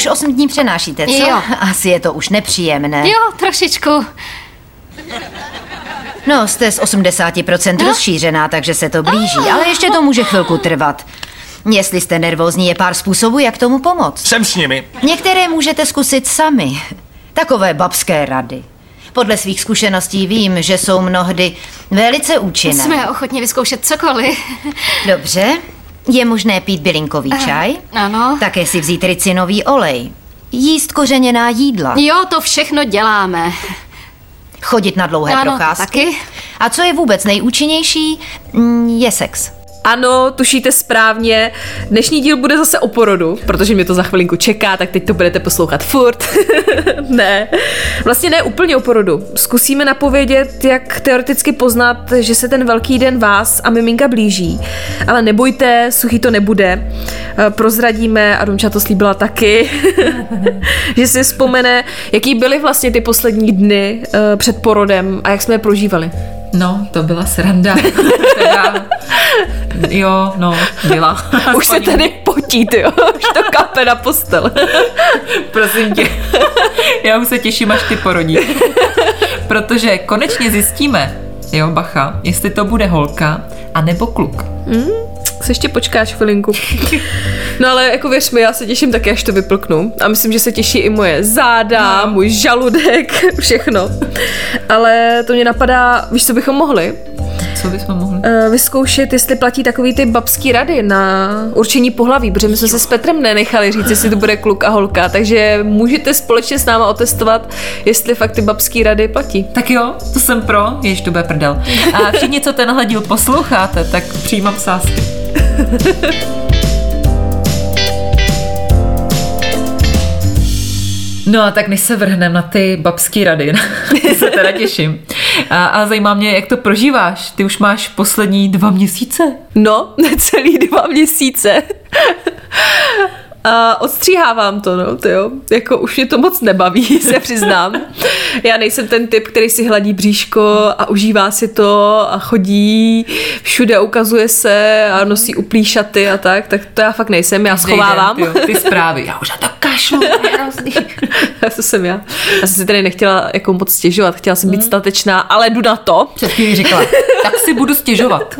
Už osm dní přenášíte, co? Jo. Asi je to už nepříjemné. Jo, trošičku. No, jste z 80% rozšířená, takže se to blíží, ale ještě to může chvilku trvat. Jestli jste nervózní, je pár způsobů, jak tomu pomoct. Jsem s nimi. Některé můžete zkusit sami. Takové babské rady. Podle svých zkušeností vím, že jsou mnohdy velice účinné. Jsme ochotně vyzkoušet cokoliv. Dobře. Je možné pít bylinkový čaj? Ano. Také si vzít ricinový olej. Jíst kořeněná jídla. Jo, to všechno děláme. Chodit na dlouhé Ano, procházky. taky. A co je vůbec nejúčinnější, mm, je sex. Ano, tušíte správně. Dnešní díl bude zase o porodu, protože mě to za chvilinku čeká, tak teď to budete poslouchat furt. ne, vlastně ne úplně o porodu. Zkusíme napovědět, jak teoreticky poznat, že se ten velký den vás a miminka blíží. Ale nebojte, suchý to nebude. Eh, Prozradíme, a Domča to slíbila taky, že si vzpomene, jaký byly vlastně ty poslední dny eh, před porodem a jak jsme je prožívali. No, to byla sranda. teda, jo, no, byla. Už se tady potí, ty jo. Už to kape na postel. Prosím tě, já už se těším, až ty porodí. Protože konečně zjistíme, jo, bacha, jestli to bude holka, anebo kluk. Se ještě počkáš chvilinku. No ale jako věř mi, já se těším taky, až to vyplknu. A myslím, že se těší i moje záda, No. můj žaludek, všechno. Ale to mě napadá, víš, co bychom mohli? Co bychom mohli? Eh, vyzkoušet, jestli platí takový ty babský rady na určení pohlaví, protože my jsme se s Petrem nenechali říct, jestli to bude kluk a holka, takže můžete společně s náma otestovat, jestli fakt ty babský rady platí. Tak jo, to jsem pro, jež to bude prdel. A všichni, co tenhle díl posloucháte, tak přijímám sásky. No a tak než se vrhneme na ty babský rady, se teda těším. A, a zajímá mě, jak to prožíváš. Ty už máš poslední dva měsíce. No, necelý dva měsíce. A odstříhávám to, no, to jo. Jako už mě to moc nebaví, se přiznám. Já nejsem ten typ, který si hladí bříško a užívá si to a chodí, všude ukazuje se a nosí uplý šaty a tak, tak to já fakt nejsem, já schovávám. Den, ty, jo, ty zprávy. Já už na to kašlu. to jsem já. Já jsem si tady nechtěla jako moc stěžovat, chtěla jsem být statečná, ale jdu na to. Před chvílí říkala, tak si budu stěžovat.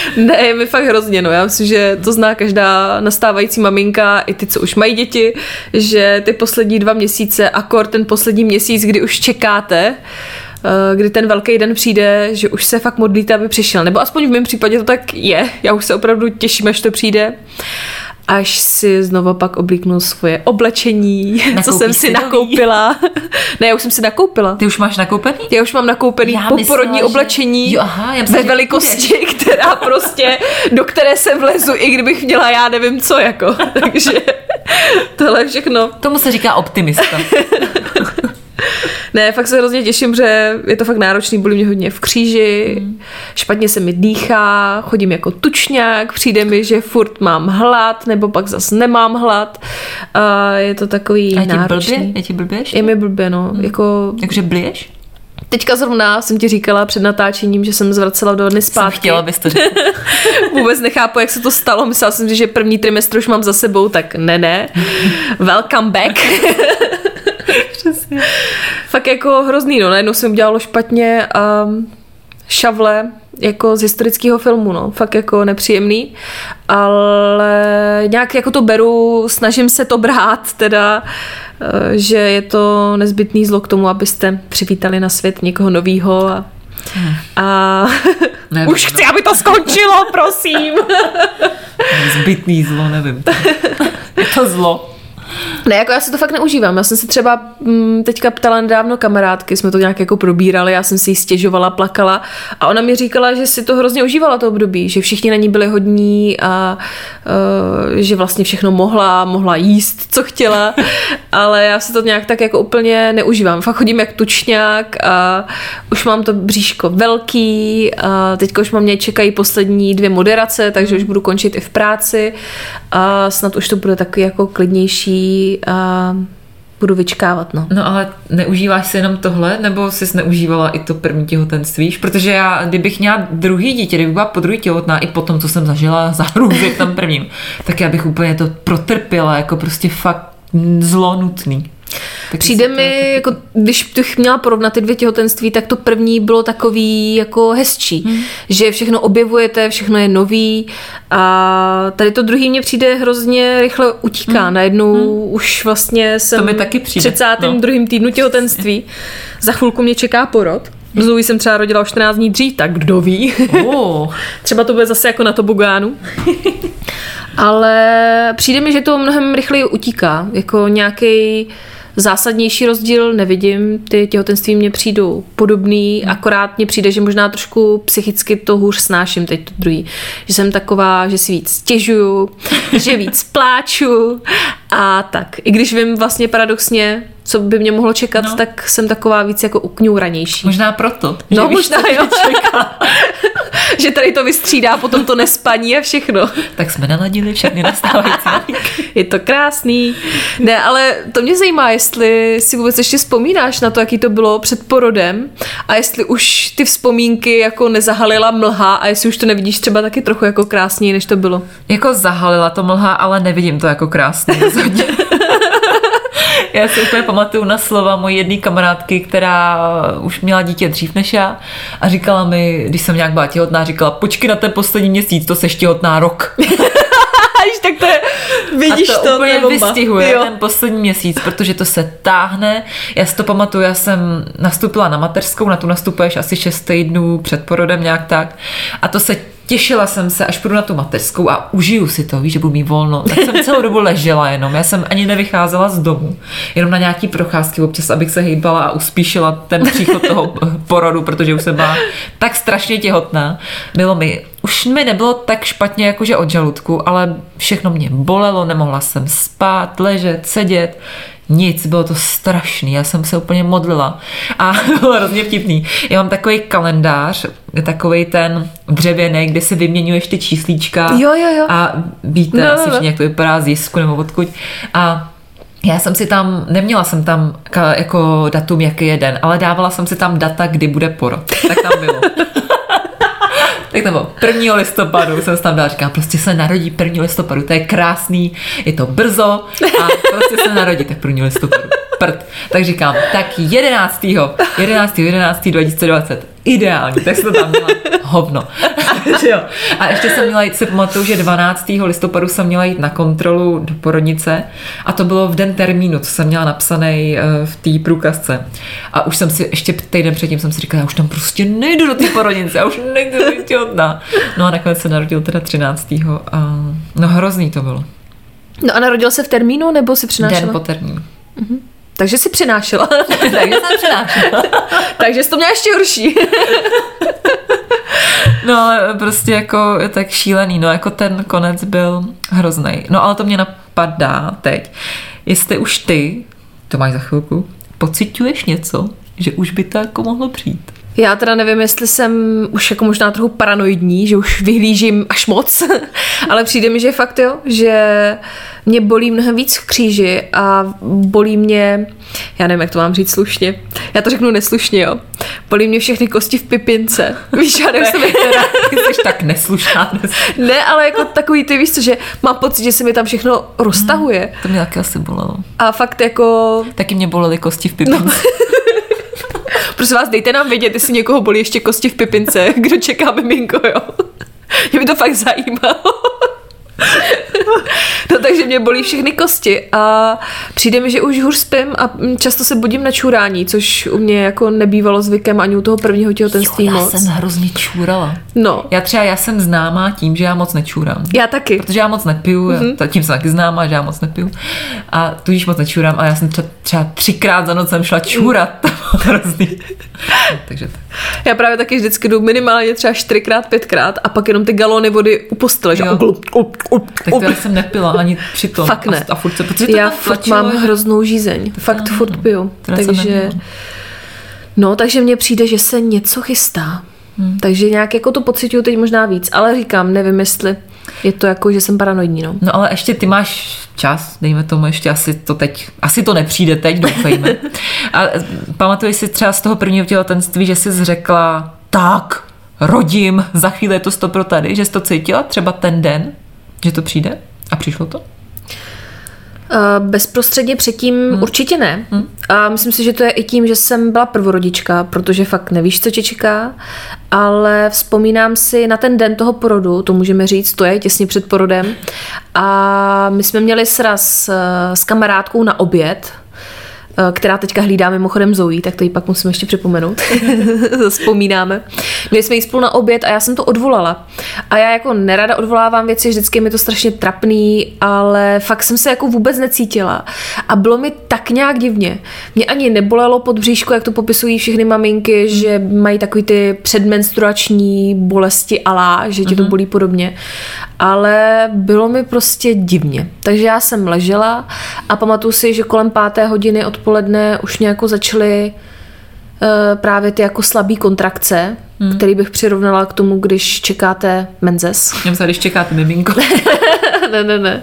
Ne, je mi fakt hrozně, no. Já myslím, že to zná každá nastávající maminka, i ty, co už mají děti, že ty poslední dva měsíce, akor ten poslední měsíc, kdy už čekáte, eh, kdy ten velký den přijde, že už se fakt modlíte, aby přišel. Nebo aspoň v mém případě to tak je. Já už se opravdu těším, až to přijde. Až si znova pak oblíknu svoje oblečení, co Nakoupíš jsem si nakoupila. ne, já už jsem si nakoupila. Ty už máš nakoupený? Já už mám nakoupený Já poporodní myslela, že- oblečení Jo, aha, já myslela, ve že velikosti, která prostě, do které se vlezu, i kdybych měla já nevím co, jako. Takže tohle všechno. Tomu se říká optimista. Ne, fakt se hrozně těším, že je to fakt náročný, bolí mě hodně v kříži, mm. špatně se mi dýchá, chodím jako tučňák, přijde mi, že furt mám hlad, nebo pak zas nemám hlad. A je to takový A je náročný. blbě? Je ti blbě ještě? Je mi blbě, no. Hmm. Jako, Jakože bliješ? teďka zrovna jsem ti říkala před natáčením, že jsem zvracela do dny Jsem zpátky. chtěla, abys to řekl. Vůbec nechápu, jak se to stalo. Myslela jsem si, že první trimestr už mám za sebou, tak ne, ne. Welcome back. Přesně. Fakt jako hrozný, no. Najednou jsem udělalo špatně a šavle jako z historického filmu, no. Fakt jako nepříjemný. Ale nějak jako to beru, snažím se to brát, teda, eh, že je to nezbytný zlo k tomu, abyste přivítali na svět někoho novýho a a Nevím, už chci, aby to skončilo, prosím. Zbytný zlo, nevím. Je to zlo. Ne, jako já si to fakt neužívám. Já jsem si třeba m, teďka ptala nedávno kamarádky, jsme to nějak jako probírali, já jsem si jí stěžovala, plakala a ona mi říkala, že si to hrozně užívala to období, že všichni na ní byli hodní a uh, že vlastně všechno mohla, mohla jíst, co chtěla, ale já si to nějak tak jako úplně neužívám. Fakt chodím jak tučňák a už mám to bříško velký a teďka už mám mě čekají poslední dvě moderace, takže už budu končit i v práci a snad už to bude takový jako klidnější a budu vyčkávat, no. No ale neužíváš si jenom tohle, nebo jsi neužívala i to první těhotenství? Protože já, kdybych měla druhý dítě, kdyby byla po druhý těhotná, i po tom, co jsem zažila za hrůzy v tom prvním, tak já bych úplně to protrpěla, jako prostě fakt zlo nutný. Tak Přijde mi, taky... jako, když bych měla porovnat ty dvě těhotenství, tak to první bylo takový jako hezčí, hmm. že všechno objevujete, všechno je nový a tady to druhý mě přijde hrozně rychle utíká. Hmm. Najednou hmm. už vlastně jsem to mi taky přijde. 32. No. týdnu těhotenství. Za chvilku mě čeká porod. Zoe jsem třeba rodila o 14 dní dřív, tak kdo ví. Oh. třeba to bude zase jako na tobogánu. Ale přijde mi, že to mnohem rychleji utíká. Jako nějaký zásadnější rozdíl nevidím. Ty těhotenství mě přijdou podobný, hmm. akorát mně přijde, že možná trošku psychicky to hůř snáším teď to druhý. Že jsem taková, že si víc stěžuju, že víc pláču a tak. I když vím vlastně paradoxně, co by mě mohlo čekat, no. tak jsem taková víc jako ukňouranější. Možná proto. No že možná víš, jo. že tady to vystřídá potom to nespaní a všechno. tak jsme naladili všechny nastávající Je to krásný. Ne, ale to mě zajímá, jestli si vůbec ještě vzpomínáš na to, jaký to bylo před porodem a jestli už ty vzpomínky jako nezahalila mlha a jestli už to nevidíš třeba taky trochu jako krásněji, než to bylo. Jako zahalila to mlha, ale nevidím to jako krásně. já si úplně pamatuju na slova mojí jedné kamarádky, která už měla dítě dřív než já a říkala mi, když jsem nějak byla těhotná, říkala, počkej na ten poslední měsíc, to seš těhotná rok. tak to je, vidíš a to, to úplně vystihuje jo. ten poslední měsíc, protože to se táhne. Já si to pamatuju, já jsem nastoupila na mateřskou, na tu nastupuješ asi 6 týdnů před porodem nějak tak a to se těšila jsem se, až půjdu na tu mateřskou a užiju si to, víš, že budu mít volno. Tak jsem celou dobu ležela jenom, já jsem ani nevycházela z domu, jenom na nějaký procházky občas, abych se hýbala a uspíšila ten příchod toho porodu, protože už jsem byla tak strašně těhotná. Bylo mi, už mi nebylo tak špatně jakože od žaludku, ale všechno mě bolelo, nemohla jsem spát, ležet, sedět, nic, bylo to strašný, já jsem se úplně modlila a bylo hrozně vtipný. Já mám takový kalendář, takový ten dřevěný, kde se vyměňuješ ty číslíčka jo, jo, jo. a víte no, asi, no. no. jak to vypadá z jisku nebo odkud a já jsem si tam, neměla jsem tam jako datum, jaký je den, ale dávala jsem si tam data, kdy bude porod. Tak tam bylo. tak bylo 1. listopadu, jsem tam dala, říkám, prostě se narodí 1. listopadu, to je krásný, je to brzo a prostě se narodí, tak 1. listopadu. Prd. Tak říkám, tak 11. 11. 11. 2020 ideální, tak jsem to tam měla hovno. jo. A ještě jsem měla jít, si pamatuju, že 12. listopadu jsem měla jít na kontrolu do porodnice a to bylo v den termínu, co jsem měla napsaný eh, v té průkazce. A už jsem si, ještě týden předtím jsem si říkala, já už tam prostě nejdu do té porodnice, já už nejdu být těhotná. No a nakonec se narodil teda 13. A no hrozný to bylo. No a narodil se v termínu nebo si přinášela? Den po termínu. Mhm. Takže si přinášela. Takže jsem přinášela. Takže jsi to měla ještě horší. no ale prostě jako je tak šílený, no jako ten konec byl hrozný. No ale to mě napadá teď, jestli už ty, to máš za chvilku, pociťuješ něco, že už by to jako mohlo přijít. Já teda nevím, jestli jsem už jako možná trochu paranoidní, že už vyhlížím až moc, ale přijde mi, že fakt jo, že mě bolí mnohem víc v kříži a bolí mě, já nevím, jak to mám říct slušně, já to řeknu neslušně, jo. Bolí mě všechny kosti v pipince. Víš, já nevím, ne, teda, ty jsi tak neslušná. Dnes. Ne, ale jako takový, ty víš co, že mám pocit, že se mi tam všechno roztahuje. Hmm, to mě taky asi bolelo. A fakt jako... Taky mě bolely kosti v pipince. No. Prosím vás, dejte nám vědět, jestli někoho bolí ještě kosti v pipince, kdo čeká miminko, jo. Mě by to fakt zajímalo. No takže mě bolí všechny kosti a přijde mi, že už hůř spím a často se budím na čurání, což u mě jako nebývalo zvykem ani u toho prvního těhotenství jo, já moc. jsem hrozně čůrala. No. Já třeba, já jsem známá tím, že já moc nečůrám. Já taky. Protože já moc nepiju, mm-hmm. tím jsem taky známá, že já moc nepiju. A tudíž moc nečůrám, ale já jsem třeba, třeba třikrát za noc jsem šla čůrat. To bylo hrozný. Takže tak. Já právě taky vždycky jdu minimálně třeba čtyřikrát, pětkrát a pak jenom ty galony vody u postele, že Jo. Glup, glup, glup, Tak to já jsem nepila ani při tom. Fakt ne. A, a furt se, protože to Já fakt tlačilo, mám že- hroznou žízeň. Fakt furt no. piju. To já jsem Takže... neměla. No, takže mně přijde, že se něco chystá. Hmm. Takže nějak jako to pocituju teď možná víc, ale říkám, nevím, jestli je to jako, že jsem paranoidní, no. No ale ještě ty máš čas, dejme tomu, ještě asi to teď, asi to nepřijde teď, doufejme. A pamatuješ si třeba z toho prvního těhotenství, že jsi řekla, tak, rodím, za chvíli je to stopro tady, že jsi to cítila třeba ten den, že to přijde? Přišlo to? Uh, bezprostředně předtím hmm. určitě ne. Hmm. A myslím si, že to je i tím, že jsem byla prvorodička, protože fakt nevíš, co tě čeká, ale vzpomínám si na ten den toho porodu, to můžeme říct, to je těsně před porodem. A my jsme měli sraz eh, s kamarádkou na oběd, eh, která teďka hlídá mimochodem Zoe, tak to ji pak musím ještě připomenout. Vzpomínáme. Měli jsme jít spolu na oběd a já jsem to odvolala. A já jako nerada odvolávám věci, vždycky je mi to strašně trapný, ale fakt jsem se jako vůbec necítila. A bylo mi tak nějak divně. Mě ani nebolelo pod bříško, jak to popisují všechny maminky, že mají takový ty předmenstruační bolesti alá, že tě to bolí podobně. Ale bylo mi prostě divně. Takže já jsem ležela a pamatuju si, že kolem páté hodiny odpoledne už nějak začaly eh, právě ty jako slabý kontrakce, hmm. který bych přirovnala k tomu, když čekáte menzes. Jsem se, když čekáte miminko. ne, ne, ne.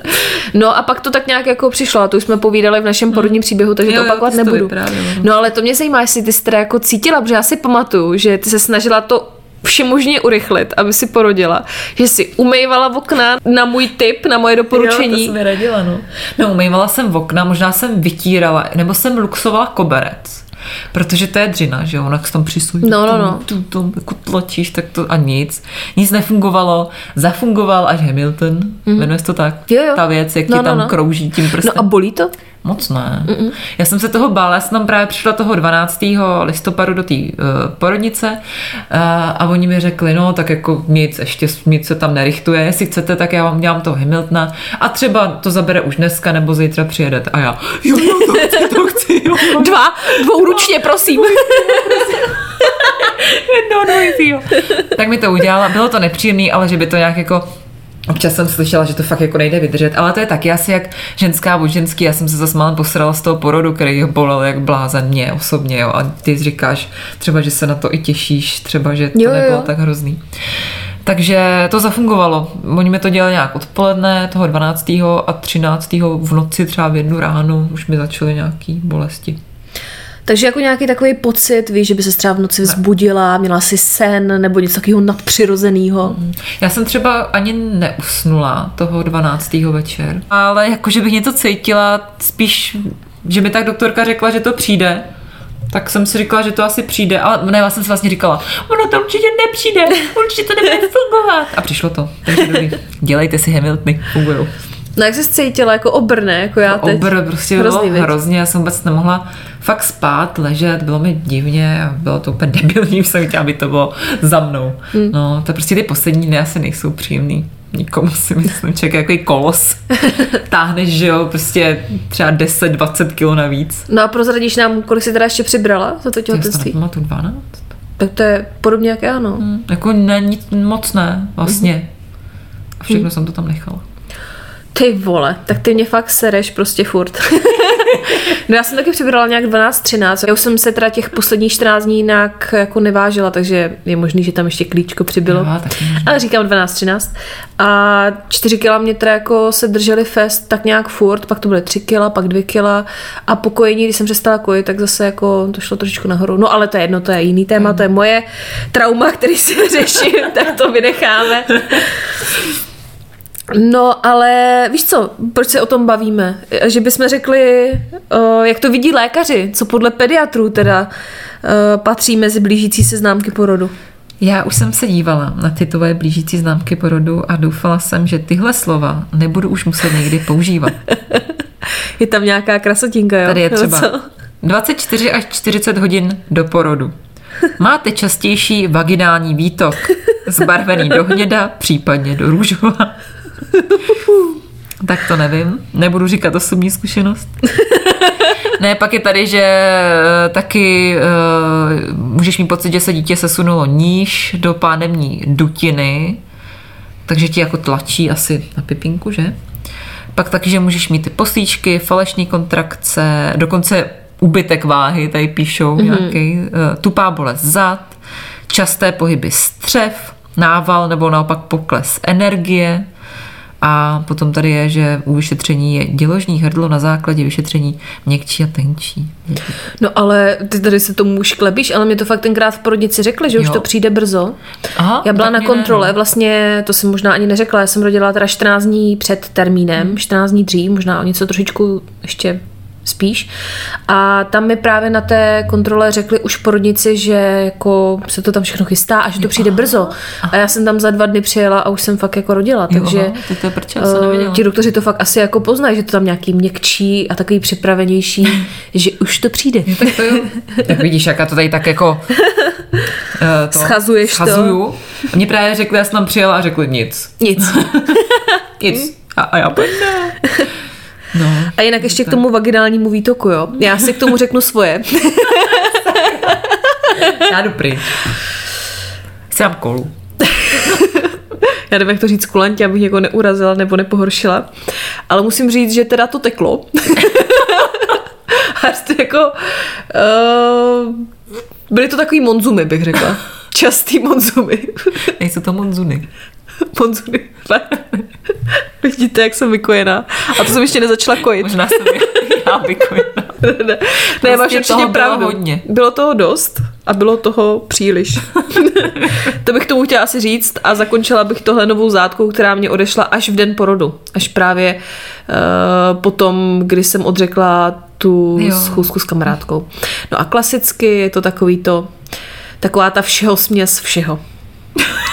No a pak to tak nějak jako přišlo a to už jsme povídali v našem porodním příběhu, takže Jo, to jo, opakovat to nebudu. no. No ale to mě zajímá, jestli ty jsi teda jako cítila, protože já si pamatuju, že ty se snažila to všemožně urychlit, aby si porodila. Že si umývala okna na můj tip, na moje doporučení. Jo, to jsem radila, no. No, umývala jsem v okna, možná jsem vytírala, nebo jsem luxovala koberec. Protože to je dřina, že jo, ona tam přisují. No, no, no. Tu, tu, jako tlačíš, tak to a nic. Nic nefungovalo. Zafungoval až Hamilton, mm. jmenuje se to tak? Jo, jo. Ta věc, jak No, ti no, tam no. krouží tím prstem. No a bolí to? Moc ne. Mm-mm. Já jsem se toho bála, já jsem tam právě přišla toho 12. listopadu do té uh, porodnice uh, a oni mi řekli, no tak jako nic, ještě nic se tam nerichtuje, jestli chcete, tak já vám dělám toho Hamiltona a třeba to zabere už dneska nebo zítra přijedete. A já, jo, jo, to chci, to chci, jo. Dva, dvouručně, prosím. no, no, jo. Tak mi to udělala, bylo to nepříjemný, ale že by to nějak jako Občas jsem slyšela, že to fakt jako nejde vydržet, ale to je taky asi jak ženská od ženský. Já jsem se zase málem posrala z toho porodu, který ho bolel jak blázen mě osobně. Jo. A ty říkáš třeba, že se na to i těšíš, třeba, že to Jo, jo, nebylo jo. tak hrozný. Takže to zafungovalo. Oni mi to dělali nějak odpoledne, toho 12. a 13. v noci, třeba v jednu ráno, už mi začaly nějaký bolesti. Takže jako nějaký takový pocit, víš, že by se třeba v noci vzbudila, měla si sen nebo něco takového nadpřirozeného. Já jsem třeba ani neusnula toho 12. večer, ale jakože bych něco cítila, spíš, že mi tak doktorka řekla, že to přijde, tak jsem si říkala, že to asi přijde, ale ne, já jsem si vlastně říkala, ono to určitě nepřijde, určitě to nebude fungovat. A přišlo to, takže dobrý. Dělejte si Hamiltony, fungujou. No jak jsi se cítila, jako obrne, jako já teď. Obr prostě Hrozný, bylo hrozně, já jsem vůbec nemohla fakt spát, ležet, bylo mi divně a bylo to úplně debilní, jsem chtěla, aby to bylo za mnou. Hmm. No, to prostě ty poslední dny asi nejsou příjemný. Nikomu si myslím, člověk je takový kolos. Táhneš, že jo, prostě třeba 10-20 kilo navíc. No a prozradíš nám, kolik jsi teda ještě přibrala za to Já si to těhotenství? nepamatuju, 12? Tak to je podobně jak já, no. Hm, jako ne, nic moc ne, vlastně. A všechno jsem to tam nechala. Ty vole, tak ty mě fakt sereš prostě furt. no já jsem taky přibrala nějak 12-13. Já už jsem se teda těch posledních 14 dní jinak jako nevážila, takže je možný, že tam ještě klíčko přibylo. Jo. Ale říkám 12-13. A 4 kila mě teda jako se drželi fest tak nějak furt, pak to byly 3 kila, pak 2 kila a po kojení, když jsem přestala kojit, tak zase jako to šlo trošičku nahoru. No ale to je jedno, to je jiný téma, to je moje trauma, který si řeším, tak to vynecháme. No, ale víš co, proč se o tom bavíme? Že bychom řekli, o, jak to vidí lékaři, co podle pediatrů teda o, patří mezi blížící se známky porodu. Já už jsem se dívala na ty tvoje blížící známky porodu a doufala jsem, že tyhle slova nebudu už muset někdy používat. Je tam nějaká krasotinka, jo? Tady je třeba co? 24 až 40 hodin do porodu. Máte častější vaginální výtok, zbarvený do hněda, případně do růžova. Tak to nevím, nebudu říkat osobní zkušenost. Ne, pak je tady, že eh, taky uh, můžeš mít pocit, že se dítě sesunulo níž do pánevní dutiny, takže ti jako tlačí asi na pipinku, že? Pak taky, že můžeš mít ty poslíčky, falešní kontrakce, dokonce ubytek váhy, tady píšou mm-hmm. nějaký, uh, tupá bolest zad, časté pohyby střev, nával nebo naopak pokles energie, a potom tady je, že u vyšetření je děložní hrdlo na základě vyšetření měkčí a tenčí. No ale ty tady se tomu už klebíš, ale mě to fakt tenkrát v porodnici řekli, že jo. už to přijde brzo. Aha, já byla na ne, kontrole, no. vlastně to jsem možná ani neřekla, já jsem rodila teda 14 dní před termínem, Hmm. 14 dní dřív, možná o něco trošičku ještě spíš. A tam mi právě na té kontrole řekli už porodnici, že jako se to tam všechno chystá a že to přijde brzo. A já jsem tam za dva dny přijela a už jsem fakt jako rodila, Jo, takže tak to je eh, ti doktoři to fakt asi jako poznají, že to tam nějaký měkčí a takový připravenější, že už to přijde. Tak to jo. Tak vidíš, jak já to tady tak jako uh, to Schazuješ to. schazuju. A mě právě řekli, já jsem tam přijela a řekli nic. Nic. Nic. A, a já pojď. No. A jinak ještě k tomu vaginálnímu výtoku, jo. Já si k tomu řeknu svoje. Já jdu pryč. Dám kolu. Já nevím, jak to říct kulantě, abych někoho neurazila nebo nepohoršila. Ale musím říct, že teda to teklo. A to jako... Uh, byly to takový monzumy, bych řekla. Častý monzumy. Nejsou to monzuny. Fakt. Vidíte, jak jsem vykojená. A to jsem ještě nezačala kojit. Možná jsem já vykojena. ne, ne, ne Prostě máš určitě toho bylo pravdu. hodně. Bylo toho dost a bylo toho příliš. to bych tomu chtěla asi říct a zakončila bych tohle novou zátkou, která mě odešla až v den porodu. Až právě uh, potom, kdy jsem odřekla tu Jo. schůzku s kamarádkou. No a klasicky je to takový to, taková ta všeho směs všeho.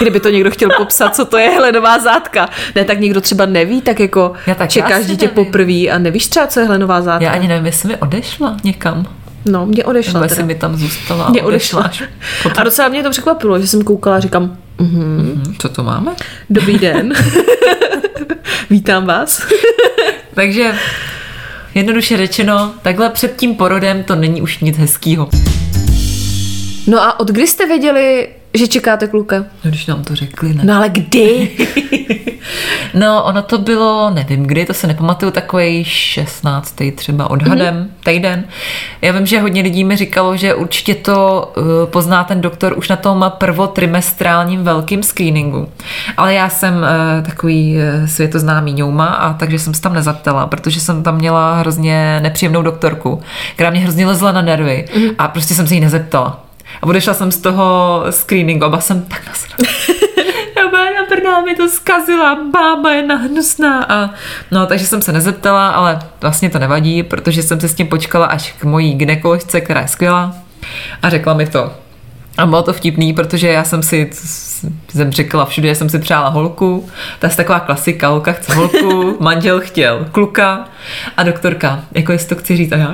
Kdyby to někdo chtěl popsat, co to je hlenová zátka. Ne, tak někdo třeba neví, tak jako Já taky čekáš dítě nevím. poprvé a nevíš třeba, co je hlenová zátka. Já ani nevím, jestli mi odešla někam. No, mě odešla Nebo jestli mi tam zůstala. Mě odešla. potom. A docela mě to překvapilo, že jsem koukala a říkám, mhm, Hm, Co to máme? dobrý den, vítám vás. Takže jednoduše řečeno, takhle před tím porodem to není už nic hezkýho. No a od kdy jste věděli, že čekáte kluka? No, když nám to řekli, ne? No ale kdy? No, ono to bylo, nevím kdy, to se nepamatuju, takový 16. třeba odhadem, mm-hmm. týden. Já vím, že hodně lidí mi říkalo, že určitě to uh, pozná ten doktor už na tom prvotrimestrálním velkým screeningu. Ale já jsem uh, takový uh, světoznámý ňouma a takže jsem se tam nezaptala, protože jsem tam měla hrozně nepříjemnou doktorku, která mě hrozně lezla na nervy mm-hmm. a prostě jsem se jí nezeptala. A odešla jsem z toho screeningu a byla jsem tak nasraná. Já byla na prdá, mi to zkazila, bába je nahnusná. A, no, takže jsem se nezeptala, ale vlastně to nevadí, protože jsem se s tím počkala až k mojí gynekoložce, která je skvělá a řekla mi to. A bylo to vtipný, protože já jsem si, jsem řekla všude, že jsem si přála holku. To je taková klasika, holka chce holku, manžel chtěl kluka a doktorka, jako jestli to chci říct a já,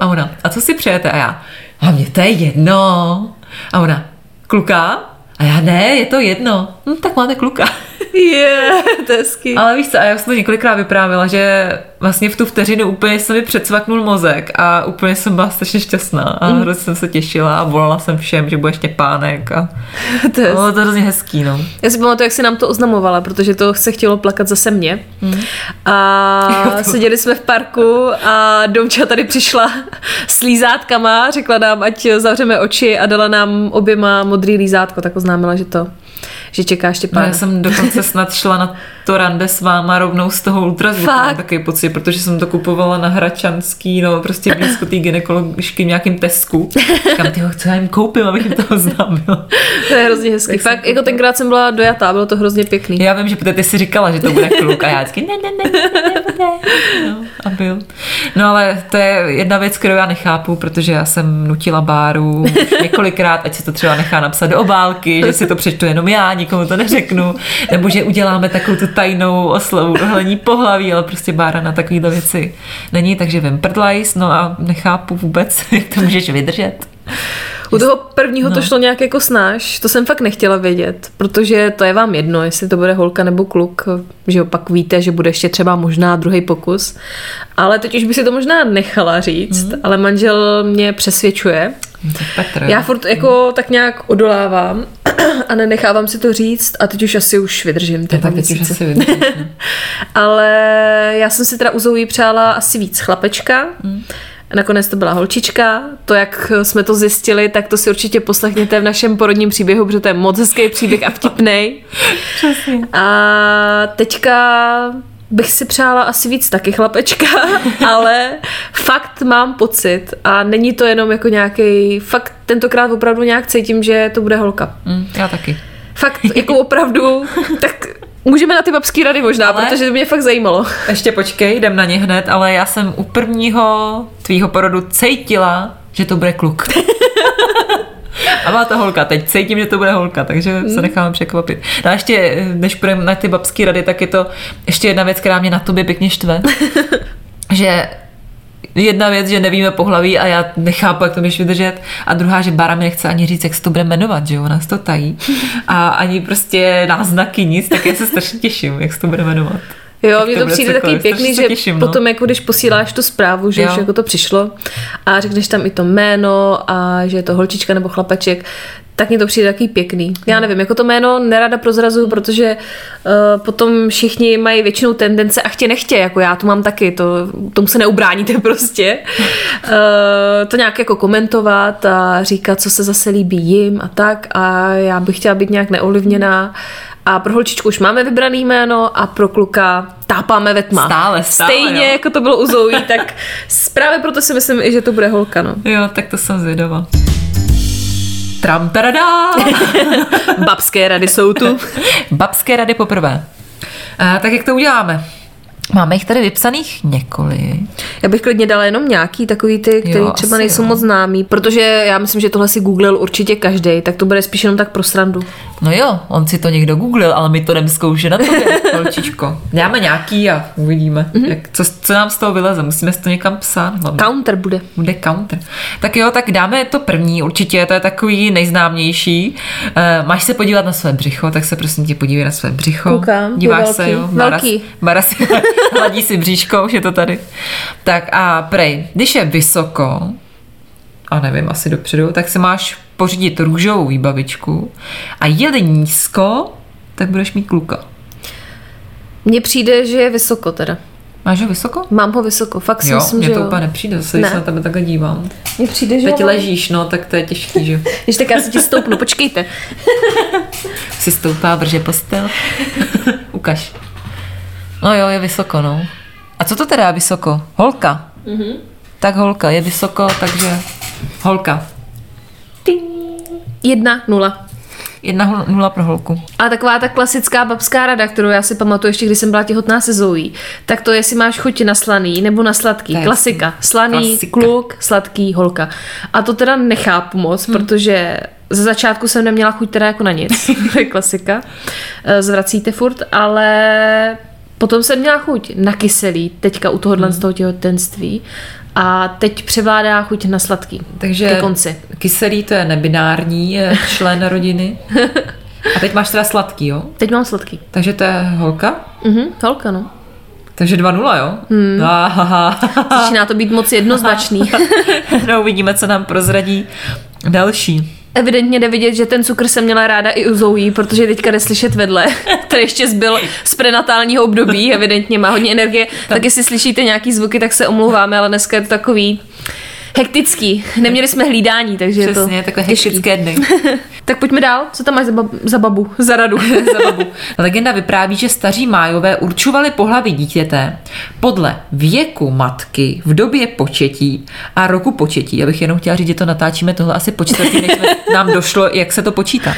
a ona, a co si přejete? A já, a mně to je jedno. A ona, kluka? A já ne, je to jedno. Hm, tak máte kluka. Je, yeah, to je hezký. Ale víš co, a já jsem to několikrát vyprávěla, že vlastně v tu vteřinu úplně se mi předsvaknul mozek a úplně jsem byla strašně šťastná a mm. hrozně jsem se těšila a volala jsem všem, že bude Štěpánek a to je bylo to hrozně hezký, no. Já si pamatuju, jak si nám to oznamovala, protože to se chtělo plakat zase mě. Hmm. A seděli jsme v parku a Domča tady přišla s lízátkama, řekla nám, ať zavřeme oči a dala nám oběma modrý lízátko, tak oznámila, že to že čeká No, Štěpána. já jsem dokonce snad šla na to rande s váma rovnou z toho ultrazvuku. Mám takový pocit, protože jsem to kupovala na Hračanský, no prostě blízko té gynekoložky v nějakým Tesku. Říkám, tyho, co já jim koupím, abych jim to oznámila. To je hrozně hezký. Fakt, jako tenkrát jsem byla dojatá, bylo to hrozně pěkný. Já vím, že ty jsi říkala, že to bude kluk a já vždycky ne, ne, ne, ne, nebude. No, a byl. No ale to je jedna věc, kterou já nechápu, protože já jsem nutila Báru několikrát, ať si to třeba nechá napsat do obálky, že si to přečtu jenom já, nikomu to neřeknu, nebo že uděláme takovou tu tajnou oslavu dohlení pohlaví, ale prostě Bára na takovéhle věci není, takže vím prdlajs, no a nechápu vůbec, jak to můžeš vydržet. U toho prvního no. to šlo nějak jako snáš, to jsem fakt nechtěla vědět, protože to je vám jedno, jestli to bude holka nebo kluk, že opak víte, že bude ještě třeba možná druhý pokus. Ale teď už by si to možná nechala říct, mm. ale manžel mě přesvědčuje. Petr, Já furt jako tak nějak odolávám a nenechávám si to říct a teď už asi už vydržím. ty tak teď už asi vydržíš, no. Ale já jsem si teda u Zoe přála asi víc chlapečka. Mm. Nakonec to byla holčička. To, jak jsme to zjistili, tak to si určitě poslechněte v našem porodním příběhu, protože to je moc hezký příběh a vtipnej. a teďka bych si přála asi víc taky chlapečka, ale fakt mám pocit a není to jenom jako nějaký, fakt tentokrát opravdu nějak cítím, že to bude holka. Mm, já taky. Fakt jako opravdu, tak můžeme na ty babský rady možná, Ale- protože to mě fakt zajímalo. Ještě počkej, jdem na ně hned, ale já jsem u prvního tvýho porodu cítila, že to bude kluk. A byla to holka, teď cítím, že to bude holka, takže se necháme překvapit. No a ještě, než půjdeme na ty babské rady, tak je to ještě jedna věc, která mě na tobě pěkně štve. že jedna věc, že nevíme pohlaví a já nechápu, jak to můžeš vydržet. A druhá, že Bara mi nechce ani říct, jak se to bude jmenovat, že jo, ona se to tají. A ani prostě náznaky nic, tak já se strašně těším, jak se to bude jmenovat. Jo, mně to přijde taky pěkný, že těším, no. potom jako když posíláš tu zprávu, že Jo. už jako to přišlo a řekneš tam i to jméno a že je to holčička nebo chlapeček, tak mně to přijde taky pěkný. Já nevím, jako to jméno nerada prozrazuju, protože uh, potom všichni mají většinou tendence a chtě nechtě, jako já to mám taky, to, tomu se neubráníte prostě. Uh, to nějak jako komentovat a říkat, co se zase líbí jim a tak a já bych chtěla být nějak neovlivněná a pro holčičku už máme vybraný jméno a pro kluka tápáme ve tma. Stále, stále, Stejně jo. jako to bylo u Zoe, tak právě proto si myslím i, že to bude holka, no. Jo, tak to jsem zvědavá. Tram, taradá! Babské rady jsou tu. Babské rady poprvé. A, tak jak to uděláme? Máme jich tady vypsaných několik. Já bych klidně dala jenom nějaký takový ty, který Jo, třeba nejsou jo. moc známý, protože já myslím, že tohle si googlil určitě každý, tak to bude spíš jenom tak pro srandu. No jo, on si to někdo googlil, ale my to jdeme zkoušet na tobě, holčičko. Dáme nějaký a uvidíme, Mhm. mm-hmm. jak, co, co nám z toho vyleze. Musíme si to někam psát. Hlavně. Counter bude. Bude counter. Tak jo, tak dáme to první, určitě, to je takový nejznámější. Uh, máš se podívat na své břicho, tak se prosím tě podívej na své břicho. Koukám, Díváš velký, se, jo? velký. Bara si hladí si bříško, už je to tady. Tak a prej, když je vysoko, a nevím, asi dopředu, tak si máš pořídit růžovou výbavičku a je-li nízko, tak budeš mít kluka. Mně přijde, že je vysoko teda. Máš ho vysoko? Mám ho vysoko, fakt si Jo, myslím, že to jo. úplně nepřijde, zase když Ne. se na tebe takhle dívám. Mně přijde, že Teď jo. ležíš, no, tak to je těžký, že jo. Když tak já si ti stoupnu, počkejte. si stoupá, vrže postel. Ukaž. No jo, je vysoko, no. A co to teda je vysoko? Holka. Mm-hmm. Tak holka, je vysoko, takže holka. Jedna, nula. Jedna nula pro holku. A taková ta klasická babská rada, kterou já si pamatuju ještě, když jsem byla těhotná se Zoe, tak to jestli máš chuť na slaný nebo na sladký. Je Klasika. Slaný, klasika. kluk, sladký, holka. A to teda nechápu moc, hmm. protože ze začátku jsem neměla chuť teda jako na nic. to je klasika. Eh, Zvracíte furt, ale potom jsem měla chuť na kyselý, teďka u tohohle hmm. z toho těhotenství. A teď převládá chuť na sladký. Takže Ke konci. kyselý to je nebinární je člen rodiny. A teď máš teda sladký, jo? Teď mám sladký. Takže to je holka? Mhm, holka, no. Takže 2-0, jo? Hmm. Začíná to být moc jednoznačný. no, uvidíme, co nám prozradí další. Evidentně jde vidět, že ten cukr jsem měla ráda i u Zoe, protože teďka jde slyšet vedle, který ještě zbyl z prenatálního období, evidentně má hodně energie, tak. Jestli slyšíte nějaký zvuky, tak se omlouváme, ale dneska je to takový Hektický. Neměli jsme hlídání, takže je to Přesně, takové těžký. hektické dny. Tak pojďme dál. Co tam máš za, bab- za babu? Za radu. za babu. Legenda vypráví, že staří májové určovali pohlaví dítěte podle věku matky v době početí a roku početí. Já bych jenom chtěla říct, že to natáčíme tohle asi po čtvrtý, než nám došlo, jak se to počítá.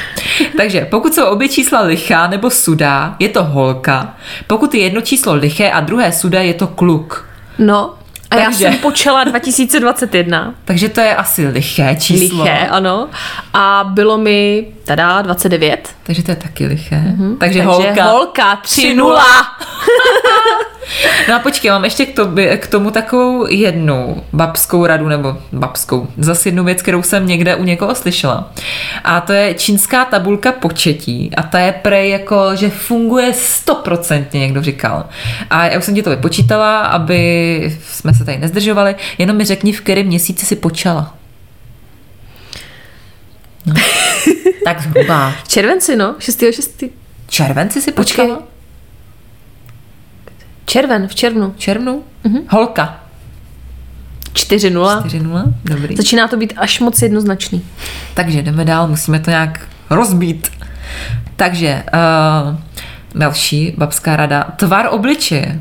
Takže pokud jsou obě čísla lichá nebo sudá, je to holka. Pokud je jedno číslo liché a druhé sudá, je to kluk. No. A já jsem počala 2021. Takže to je asi liché číslo. Liché, ano. A bylo mi, tada, 29. Takže to je taky liché. Mm-hmm. Takže, Takže holka. holka 3-0. No a počkej, mám ještě k, tobě, k tomu takovou jednu babskou radu, nebo babskou, zase jednu věc, kterou jsem někde u někoho slyšela. A to je čínská tabulka početí a ta je prej jako, že funguje stoprocentně, někdo říkal. A já už jsem ti to vypočítala, aby jsme se tady nezdržovali, jenom mi řekni, v kterém měsíci si počala. No. tak zhruba. Červenci, no. 6. 6. Červenci si Počkej. počkala? Červen, v červnu. Červnu? Mm-hmm. Holka. 4-0. 4-0, dobrý. Začíná to být až moc jednoznačný. Takže jdeme dál, musíme to nějak rozbít. Takže uh, další babská rada. Tvar obličeje.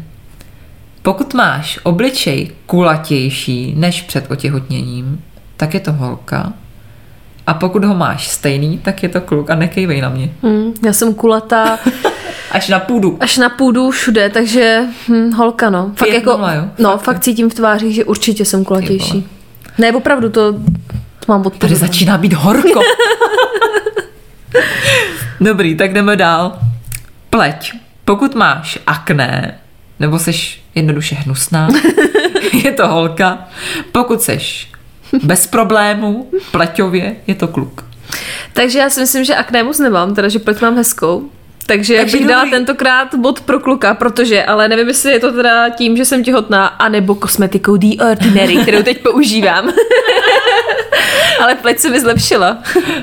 Pokud máš obličej kulatější než před otěhotněním, tak je to holka. A pokud ho máš stejný, tak je to kluk a nekejvej na mě. Hm, já jsem kulatá Až na půdu. až na půdu všude, takže hm, holka, no. Fakt jako, nula, jo? no, Fakt, fakt, cítím v tváři, že určitě jsem kulatější. Ne, opravdu, to, to mám Tady odpověď. začíná být horko. Dobrý, tak jdeme dál. Pleť. Pokud máš akné, nebo seš jednoduše hnusná, je to holka. Pokud seš bez problémů, pleťově, je to kluk. Takže já si myslím, že akné moc nemám, teda, že pleť mám hezkou. Takže, Takže bych dala dobrý. tentokrát bod pro kluka, protože, ale nevím, jestli je to teda tím, že jsem těhotná, anebo kosmetikou The Ordinary, kterou teď používám. ale pleť se mi zlepšila.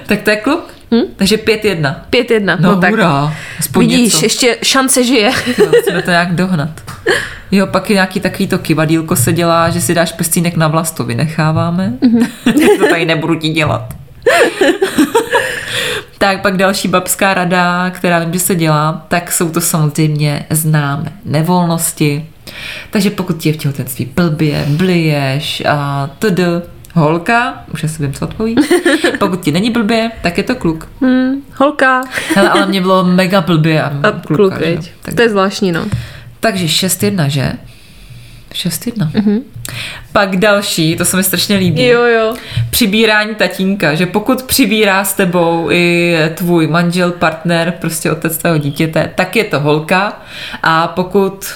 Tak to je kluk? Hm? Takže 5-1. 5-1. No, No, tak. hurá. Vidíš, něco. ještě šance žije. Jo, musíme to nějak dohnat. Jo, pak je nějaký takový to kivadílko se dělá, že si dáš prstínek na vlast, to vynecháváme. to tady nebudu ti dělat. tak pak další babská rada, která vím, že se dělá, tak jsou to samozřejmě známé nevolnosti. Takže pokud ti je v těhotenství blbě, bliješ a td. Holka, už asi vím, co odpoví. Pokud ti není blbě, tak je to kluk. Hm, holka. Hele, ale mě bylo mega blbě a, A kluka, kluk, že? Tak To je zvláštní, no. Takže 6-1, že? 6-1. Mm-hmm. Pak další, to se mi strašně líbí. Jo, jo. Přibírání tatínka, že pokud přibírá s tebou i tvůj manžel, partner, prostě otec tvého dítěte, tak je to holka a pokud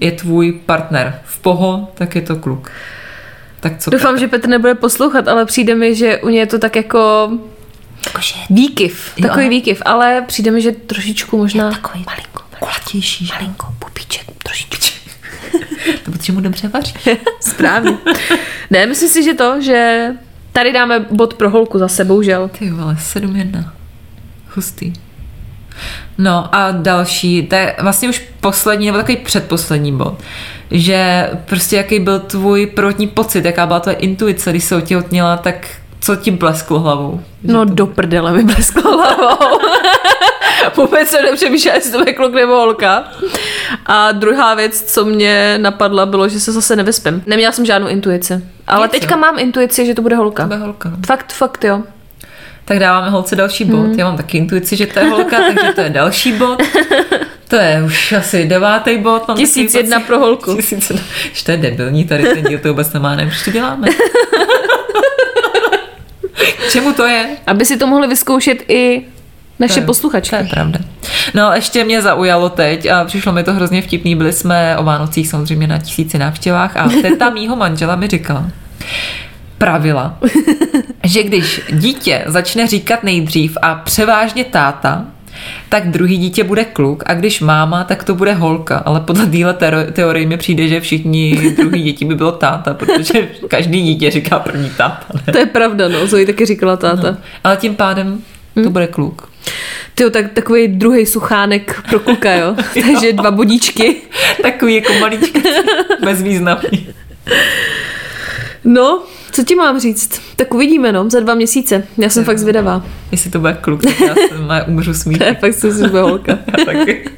je tvůj partner v poho, tak je to kluk. Tak co Doufám, že Petr nebude poslouchat, ale přijde mi, že u něj je to tak jako Jakože výkyv. Jo. Takový výkyv, ale přijde mi, že trošičku možná... takový malinko, kulatější? Malinko, pupíček, trošičku. To protože mu dobře vaří. Správně. ne, myslím si, že to, že tady dáme bod pro holku zase, bohužel. Ty vole, 7-1. Hustý. No a další, to je vlastně už poslední, nebo takový předposlední bod, že prostě jaký byl tvůj prvotní pocit, jaká byla tvoje intuice, když se otěhotněla, tak co ti blesklo hlavou? No do prdele mi blesklo hlavou. Vůbec jsem nepřemýšlela, jestli to je kluk nebo holka. A druhá věc, co mě napadla, bylo, že se zase nevyspím. Neměla jsem žádnou intuici. Ale Nic, teďka mám intuici, že to bude holka. To je holka. Fakt, fakt jo. Tak dáváme holce další bod. Mhm. Já mám taky intuici, že to je holka, takže to je další bod. To je už asi devátý bod. Mám Tisíc jedna pro holku. Tisíc jedna. Že to je debilní, tady ten díl to vůbec nemá, nevím, to děláme. K čemu to je? Aby si to mohli vyzkoušet i naše To posluchačky. To je pravda. No, ještě mě zaujalo teď a přišlo mi to hrozně vtipný. Byli jsme o Vánocích samozřejmě na tisíci návštěvách a teta mýho manžela mi říkala, pravila, že když dítě začne říkat nejdřív a převážně táta, tak druhý dítě bude kluk a když máma, tak to bude holka. Ale podle téhle teorie mi přijde, že všichni druhý děti by bylo táta, protože každý dítě říká první táta. Ne? To je pravda, no, Zoe taky říkala táta. No. Ale tím pádem to bude kluk. Ty tak takový druhý suchánek pro kluka, jo. Takže dva bodíčky. Takový jako maličký, bezvýznamný. No, Co ti mám říct? Tak uvidíme, no, za dva měsíce. Já jsem fakt zvědavá. Jestli to bude kluk, tak já se má- umřu smích. Ne, fakt jsem si holka. Taky.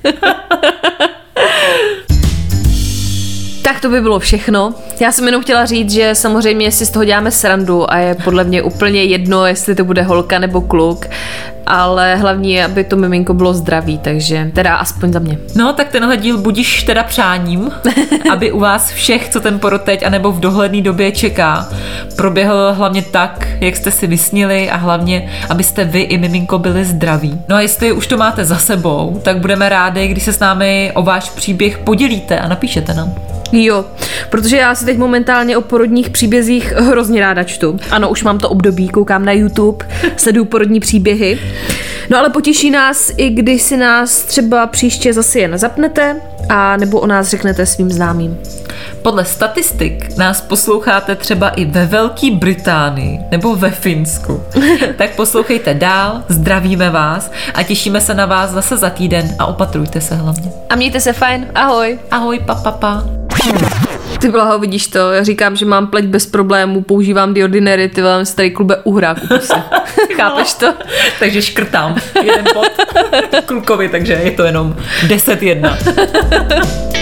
Tak to by bylo všechno. Já jsem jenom chtěla říct, že samozřejmě si z toho děláme srandu a je podle mě úplně jedno, jestli to bude holka nebo kluk, ale hlavní je, aby to miminko bylo zdravý, takže teda aspoň za mě. No, tak tenhle díl budíš teda přáním, aby u vás všech, co ten porod teď anebo v dohledné době čeká, proběhl hlavně tak, jak jste si vysnili a hlavně, abyste vy i miminko byli zdraví. No a jestli už to máte za sebou, tak budeme rádi, když se s námi o váš příběh podělíte a napíšete nám. Jo, protože já si teď momentálně o porodních příbězích hrozně ráda čtu. Ano, už mám to období, koukám na YouTube, sleduju porodní příběhy. No ale potěší nás i když si nás třeba příště zase jen zapnete a nebo o nás řeknete svým známým. Podle statistik nás posloucháte třeba i ve Velké Británii nebo ve Finsku. Tak poslouchejte dál, zdravíme vás a těšíme se na vás zase za týden a opatrujte se hlavně. A mějte se fajn, ahoj. Ahoj, pa, pa, pa. Ty blaho, vidíš to, já říkám, že mám pleť bez problémů, používám The Ordinary, ty vám starý klube uhrák pusy. Chápeš to? Takže škrtám jeden bod klukovi, takže je to jenom 10-1.